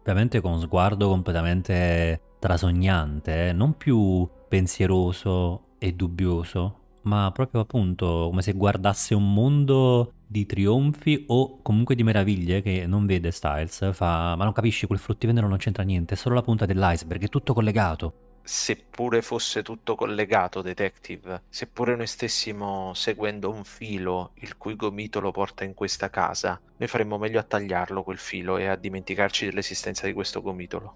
Ovviamente con sguardo completamente trasognante, eh? non più pensieroso e dubbioso, ma proprio appunto come se guardasse un mondo di trionfi o comunque di meraviglie che non vede Styles, fa ma non capisci quel fruttivendolo non c'entra niente, è solo la punta dell'iceberg, è tutto collegato. Seppure fosse tutto collegato, detective, seppure noi stessimo seguendo un filo il cui gomitolo porta in questa casa, noi faremmo meglio a tagliarlo quel filo e a dimenticarci dell'esistenza di questo gomitolo.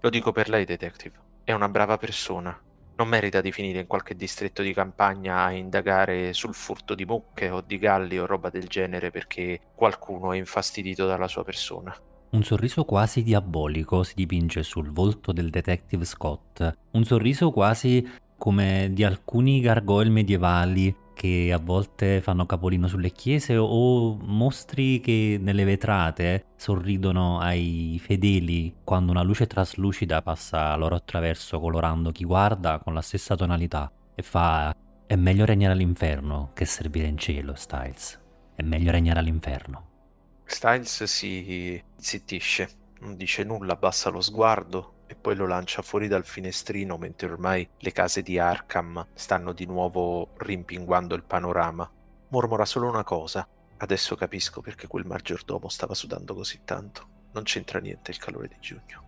Lo dico per lei, detective. È una brava persona, non merita di finire in qualche distretto di campagna a indagare sul furto di mucche o di galli o roba del genere perché qualcuno è infastidito dalla sua persona. Un sorriso quasi diabolico si dipinge sul volto del detective Scott, un sorriso quasi come di alcuni gargoyle medievali che a volte fanno capolino sulle chiese o mostri che nelle vetrate sorridono ai fedeli quando una luce traslucida passa loro attraverso colorando chi guarda con la stessa tonalità e fa è meglio regnare all'inferno che servire in cielo, Styles. È meglio regnare all'inferno. Styles si zittisce, non dice nulla, abbassa lo sguardo e poi lo lancia fuori dal finestrino mentre ormai le case di Arkham stanno di nuovo rimpinguando il panorama. Mormora solo una cosa. Adesso capisco perché quel maggiordomo stava sudando così tanto. Non c'entra niente il calore di giugno.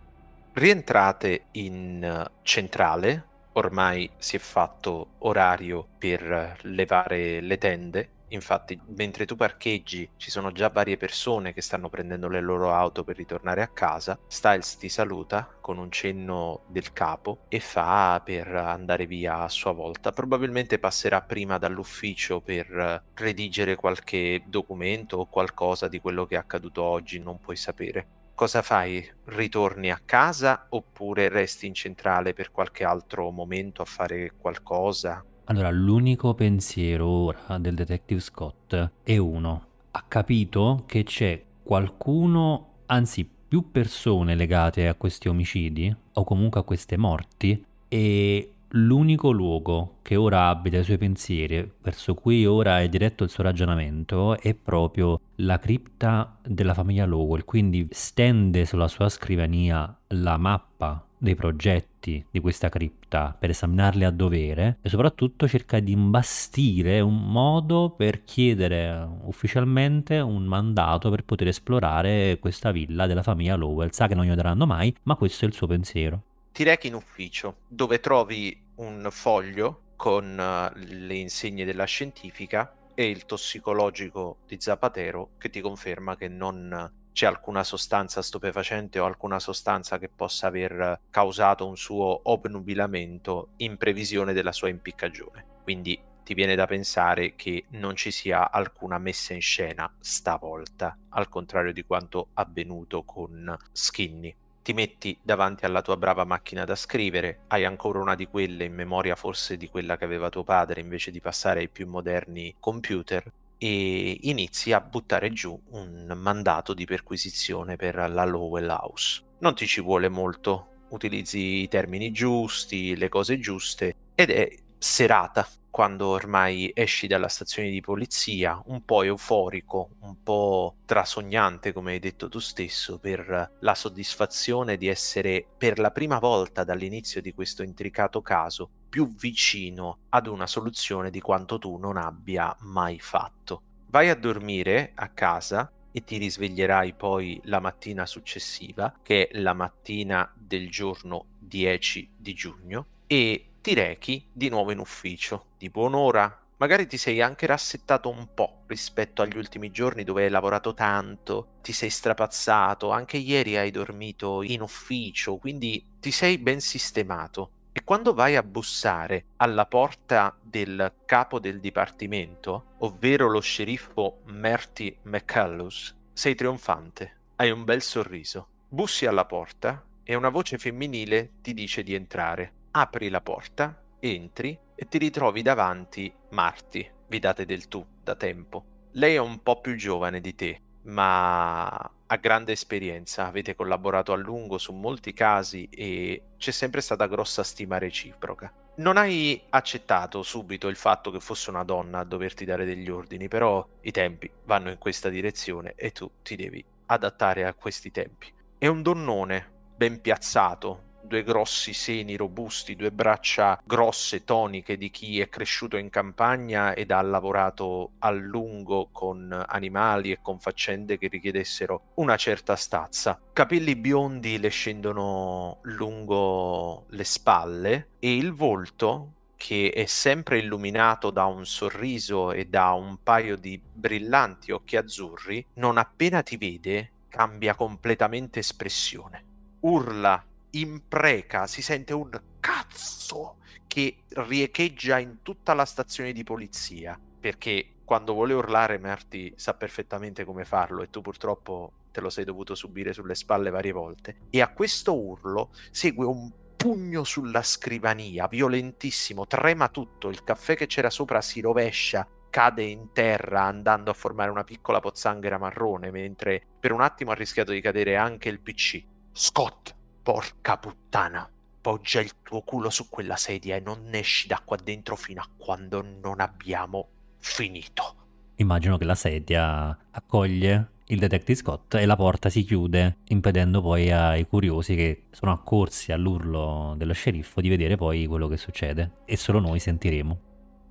Rientrate in centrale, ormai si è fatto orario per levare le tende Infatti, mentre tu parcheggi, ci sono già varie persone che stanno prendendo le loro auto per ritornare a casa. Styles ti saluta con un cenno del capo e fa per andare via a sua volta. Probabilmente passerà prima dall'ufficio per redigere qualche documento o qualcosa di quello che è accaduto oggi, non puoi sapere. cosa fai? Ritorni a casa oppure resti in centrale per qualche altro momento a fare qualcosa? Allora, l'unico pensiero ora del detective Scott è uno. Ha capito che c'è qualcuno, anzi più persone legate a questi omicidi o comunque a queste morti e L'unico luogo che ora abita i suoi pensieri, verso cui ora è diretto il suo ragionamento, è proprio la cripta della famiglia Lowell, quindi stende sulla sua scrivania la mappa dei progetti di questa cripta per esaminarli a dovere e soprattutto cerca di imbastire un modo per chiedere ufficialmente un mandato per poter esplorare questa villa della famiglia Lowell. Sa che non glielo daranno mai, ma questo è il suo pensiero ti rechi in ufficio dove trovi un foglio con uh, le insegne della scientifica e il tossicologico di Zapatero che ti conferma che non c'è alcuna sostanza stupefacente o alcuna sostanza che possa aver causato un suo obnubilamento in previsione della sua impiccagione. Quindi ti viene da pensare che non ci sia alcuna messa in scena stavolta, al contrario di quanto avvenuto con Skinny ti metti davanti alla tua brava macchina da scrivere, hai ancora una di quelle in memoria forse di quella che aveva tuo padre invece di passare ai più moderni computer e inizi a buttare giù un mandato di perquisizione per la Lowell House. Non ti ci vuole molto, utilizzi i termini giusti, le cose giuste ed è serata quando ormai esci dalla stazione di polizia, un po' euforico, un po' trasognante, come hai detto tu stesso, per la soddisfazione di essere per la prima volta dall'inizio di questo intricato caso più vicino ad una soluzione di quanto tu non abbia mai fatto. Vai a dormire a casa e ti risveglierai poi la mattina successiva, che è la mattina del giorno 10 di giugno, e ti rechi di nuovo in ufficio, di buon'ora. Magari ti sei anche rassettato un po' rispetto agli ultimi giorni dove hai lavorato tanto, ti sei strapazzato, anche ieri hai dormito in ufficio, quindi ti sei ben sistemato. E quando vai a bussare alla porta del capo del dipartimento, ovvero lo sceriffo Merty McCallus, sei trionfante, hai un bel sorriso. Bussi alla porta e una voce femminile ti dice di entrare apri la porta, entri e ti ritrovi davanti Marti, vi date del tu da tempo. Lei è un po' più giovane di te, ma ha grande esperienza, avete collaborato a lungo su molti casi e c'è sempre stata grossa stima reciproca. Non hai accettato subito il fatto che fosse una donna a doverti dare degli ordini, però i tempi vanno in questa direzione e tu ti devi adattare a questi tempi. È un donnone ben piazzato, due grossi seni robusti, due braccia grosse, toniche di chi è cresciuto in campagna ed ha lavorato a lungo con animali e con faccende che richiedessero una certa stazza. Capelli biondi le scendono lungo le spalle e il volto che è sempre illuminato da un sorriso e da un paio di brillanti occhi azzurri, non appena ti vede cambia completamente espressione. Urla impreca, si sente un cazzo che riecheggia in tutta la stazione di polizia, perché quando vuole urlare Marty sa perfettamente come farlo e tu purtroppo te lo sei dovuto subire sulle spalle varie volte. E a questo urlo segue un pugno sulla scrivania, violentissimo, trema tutto, il caffè che c'era sopra si rovescia, cade in terra andando a formare una piccola pozzanghera marrone, mentre per un attimo ha rischiato di cadere anche il PC. Scott, Porca puttana, poggia il tuo culo su quella sedia e non ne esci da qua dentro fino a quando non abbiamo finito. Immagino che la sedia accoglie il detective Scott e la porta si chiude, impedendo poi ai curiosi che sono accorsi all'urlo dello sceriffo di vedere poi quello che succede e solo noi sentiremo.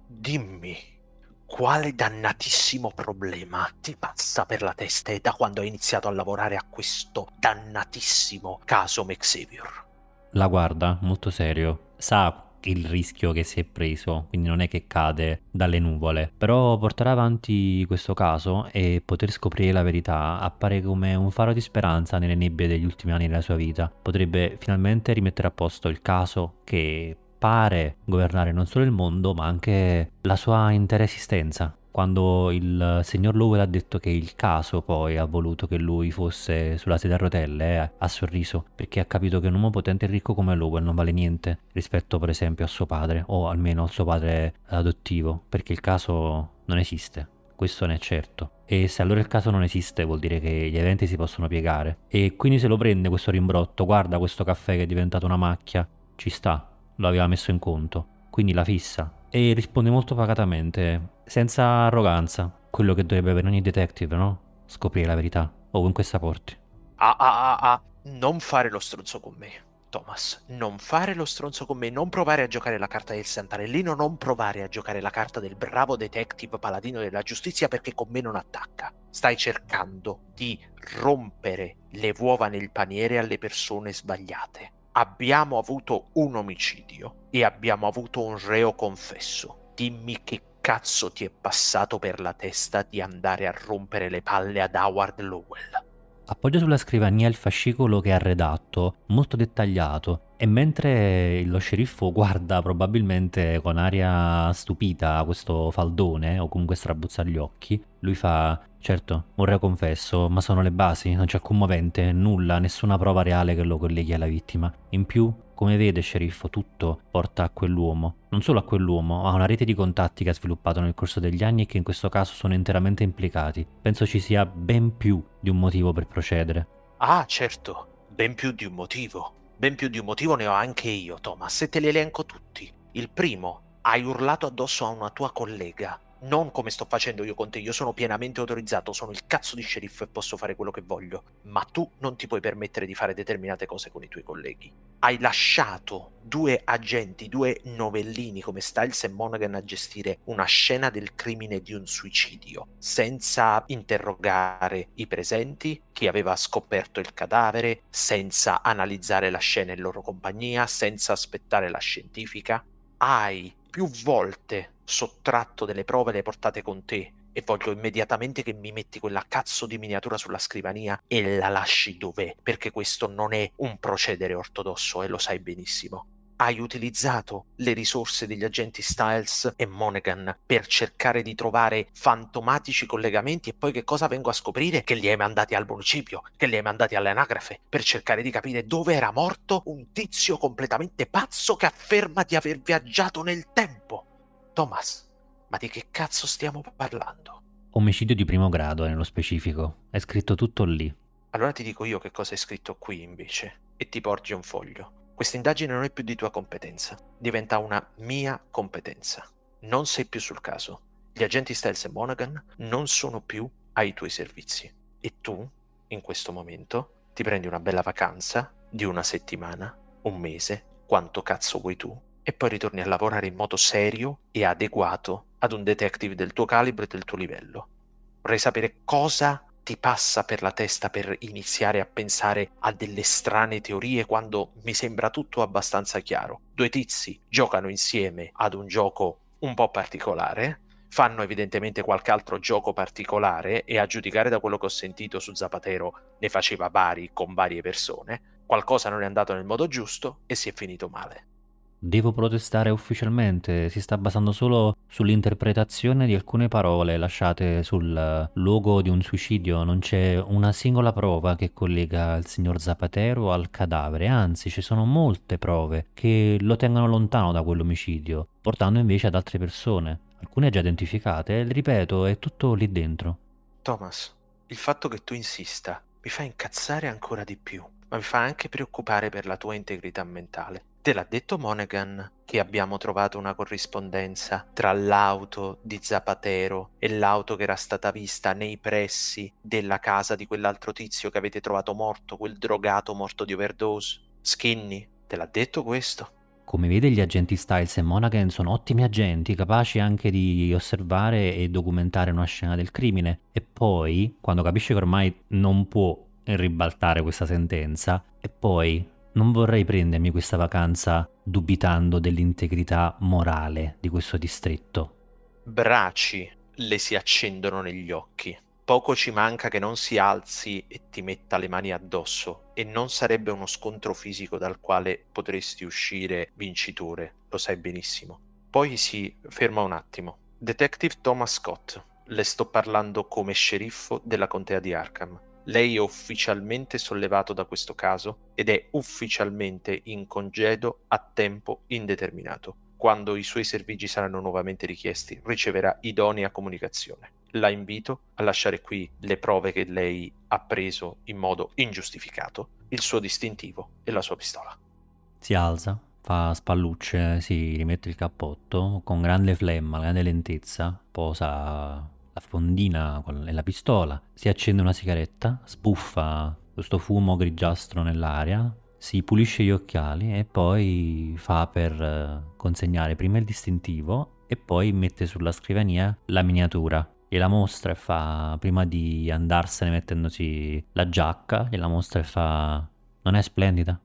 Dimmi, quale dannatissimo problema ti passa per la testa e da quando hai iniziato a lavorare a questo dannatissimo caso McSavior? La guarda molto serio, sa il rischio che si è preso, quindi non è che cade dalle nuvole. Però portare avanti questo caso e poter scoprire la verità appare come un faro di speranza nelle nebbie degli ultimi anni della sua vita. Potrebbe finalmente rimettere a posto il caso che pare governare non solo il mondo, ma anche la sua intera esistenza. quando il signor Lowell ha detto che il caso poi ha voluto che lui fosse sulla sedia a rotelle, eh, ha sorriso perché ha capito che un uomo potente e ricco come Lowell non vale niente rispetto per esempio a suo padre o almeno al suo padre adottivo, perché il caso non esiste. Questo ne è certo. E se allora il caso non esiste vuol dire che gli eventi si possono piegare. E quindi se lo prende questo rimbrotto, guarda questo caffè che è diventato una macchia, ci sta, lo aveva messo in conto. Quindi la fissa, e risponde molto pacatamente, senza arroganza, quello che dovrebbe avere ogni detective, no? Scoprire la verità, ovunque sta porti. Ah, ah, ah, ah, non fare lo stronzo con me. Thomas, non fare lo stronzo con me, non provare a giocare la carta del Santarellino, non provare a giocare la carta del bravo detective paladino della giustizia perché con me non attacca. Stai cercando di rompere le uova nel paniere alle persone sbagliate abbiamo avuto un omicidio e abbiamo avuto un reo confesso. Dimmi che cazzo ti è passato per la testa di andare a rompere le palle ad Howard Lowell? Appoggia sulla scrivania il fascicolo che ha redatto, molto dettagliato, e mentre lo sceriffo guarda probabilmente con aria stupita questo faldone, o comunque strabuzza gli occhi, lui fa: Certo, un reo confesso, ma sono le basi, non c'è alcun movente, nulla, nessuna prova reale che lo colleghi alla vittima. In più, come vede, sceriffo, tutto porta a quell'uomo. Non solo a quell'uomo, a una rete di contatti che ha sviluppato nel corso degli anni e che in questo caso sono interamente implicati. Penso ci sia ben più di un motivo per procedere. Ah, certo, ben più di un motivo. Ben più di un motivo ne ho anche io, Thomas, e te li elenco tutti. Il primo, hai urlato addosso a una tua collega. Non come sto facendo io con te, io sono pienamente autorizzato, sono il cazzo di sceriffo e posso fare quello che voglio, ma tu non ti puoi permettere di fare determinate cose con i tuoi colleghi. Hai lasciato due agenti, due novellini come Styles e Monaghan a gestire una scena del crimine di un suicidio, senza interrogare i presenti, chi aveva scoperto il cadavere, senza analizzare la scena in loro compagnia, senza aspettare la scientifica. Hai più volte sottratto delle prove le portate con te e voglio immediatamente che mi metti quella cazzo di miniatura sulla scrivania e la lasci dov'è, perché questo non è un procedere ortodosso e lo sai benissimo hai utilizzato le risorse degli agenti Styles e Monaghan per cercare di trovare fantomatici collegamenti e poi che cosa vengo a scoprire? Che li hai mandati al municipio, che li hai mandati all'anagrafe per cercare di capire dove era morto un tizio completamente pazzo che afferma di aver viaggiato nel tempo. Thomas, ma di che cazzo stiamo parlando? Omicidio di primo grado, nello specifico. È scritto tutto lì. Allora ti dico io che cosa è scritto qui invece e ti porgi un foglio. Questa indagine non è più di tua competenza, diventa una mia competenza. Non sei più sul caso. Gli agenti Styles e Monaghan non sono più ai tuoi servizi. E tu, in questo momento, ti prendi una bella vacanza di una settimana, un mese, quanto cazzo vuoi tu, e poi ritorni a lavorare in modo serio e adeguato ad un detective del tuo calibro e del tuo livello. Vorrei sapere cosa ti passa per la testa per iniziare a pensare a delle strane teorie quando mi sembra tutto abbastanza chiaro? Due tizi giocano insieme ad un gioco un po' particolare, fanno evidentemente qualche altro gioco particolare e a giudicare da quello che ho sentito su Zapatero ne faceva vari con varie persone, qualcosa non è andato nel modo giusto e si è finito male. Devo protestare ufficialmente, si sta basando solo sull'interpretazione di alcune parole lasciate sul luogo di un suicidio, non c'è una singola prova che collega il signor Zapatero al cadavere, anzi ci sono molte prove che lo tengono lontano da quell'omicidio, portando invece ad altre persone, alcune già identificate, ripeto, è tutto lì dentro. Thomas, il fatto che tu insista mi fa incazzare ancora di più, ma mi fa anche preoccupare per la tua integrità mentale. Te l'ha detto Monaghan che abbiamo trovato una corrispondenza tra l'auto di Zapatero e l'auto che era stata vista nei pressi della casa di quell'altro tizio che avete trovato morto, quel drogato morto di overdose? Skinny, te l'ha detto questo? Come vede gli agenti Styles e Monaghan sono ottimi agenti, capaci anche di osservare e documentare una scena del crimine. E poi, quando capisce che ormai non può ribaltare questa sentenza, e poi non vorrei prendermi questa vacanza dubitando dell'integrità morale di questo distretto. Braci le si accendono negli occhi. Poco ci manca che non si alzi e ti metta le mani addosso e non sarebbe uno scontro fisico dal quale potresti uscire vincitore, lo sai benissimo. Poi si ferma un attimo, Detective Thomas Scott, le sto parlando come sceriffo della contea di Arkham. Lei è ufficialmente sollevato da questo caso ed è ufficialmente in congedo a tempo indeterminato. Quando i suoi servigi saranno nuovamente richiesti, riceverà idonea comunicazione. La invito a lasciare qui le prove che lei ha preso in modo ingiustificato, il suo distintivo e la sua pistola. Si alza, fa spallucce, si rimette il cappotto, con grande flemma, grande lentezza, posa fondina e la pistola, si accende una sigaretta, sbuffa questo fumo grigiastro nell'aria, si pulisce gli occhiali e poi fa per eh, consegnare prima il distintivo e poi mette sulla scrivania la miniatura. Gliela mostra e fa, prima di andarsene mettendosi la giacca, gliela mostra e fa, non è splendida?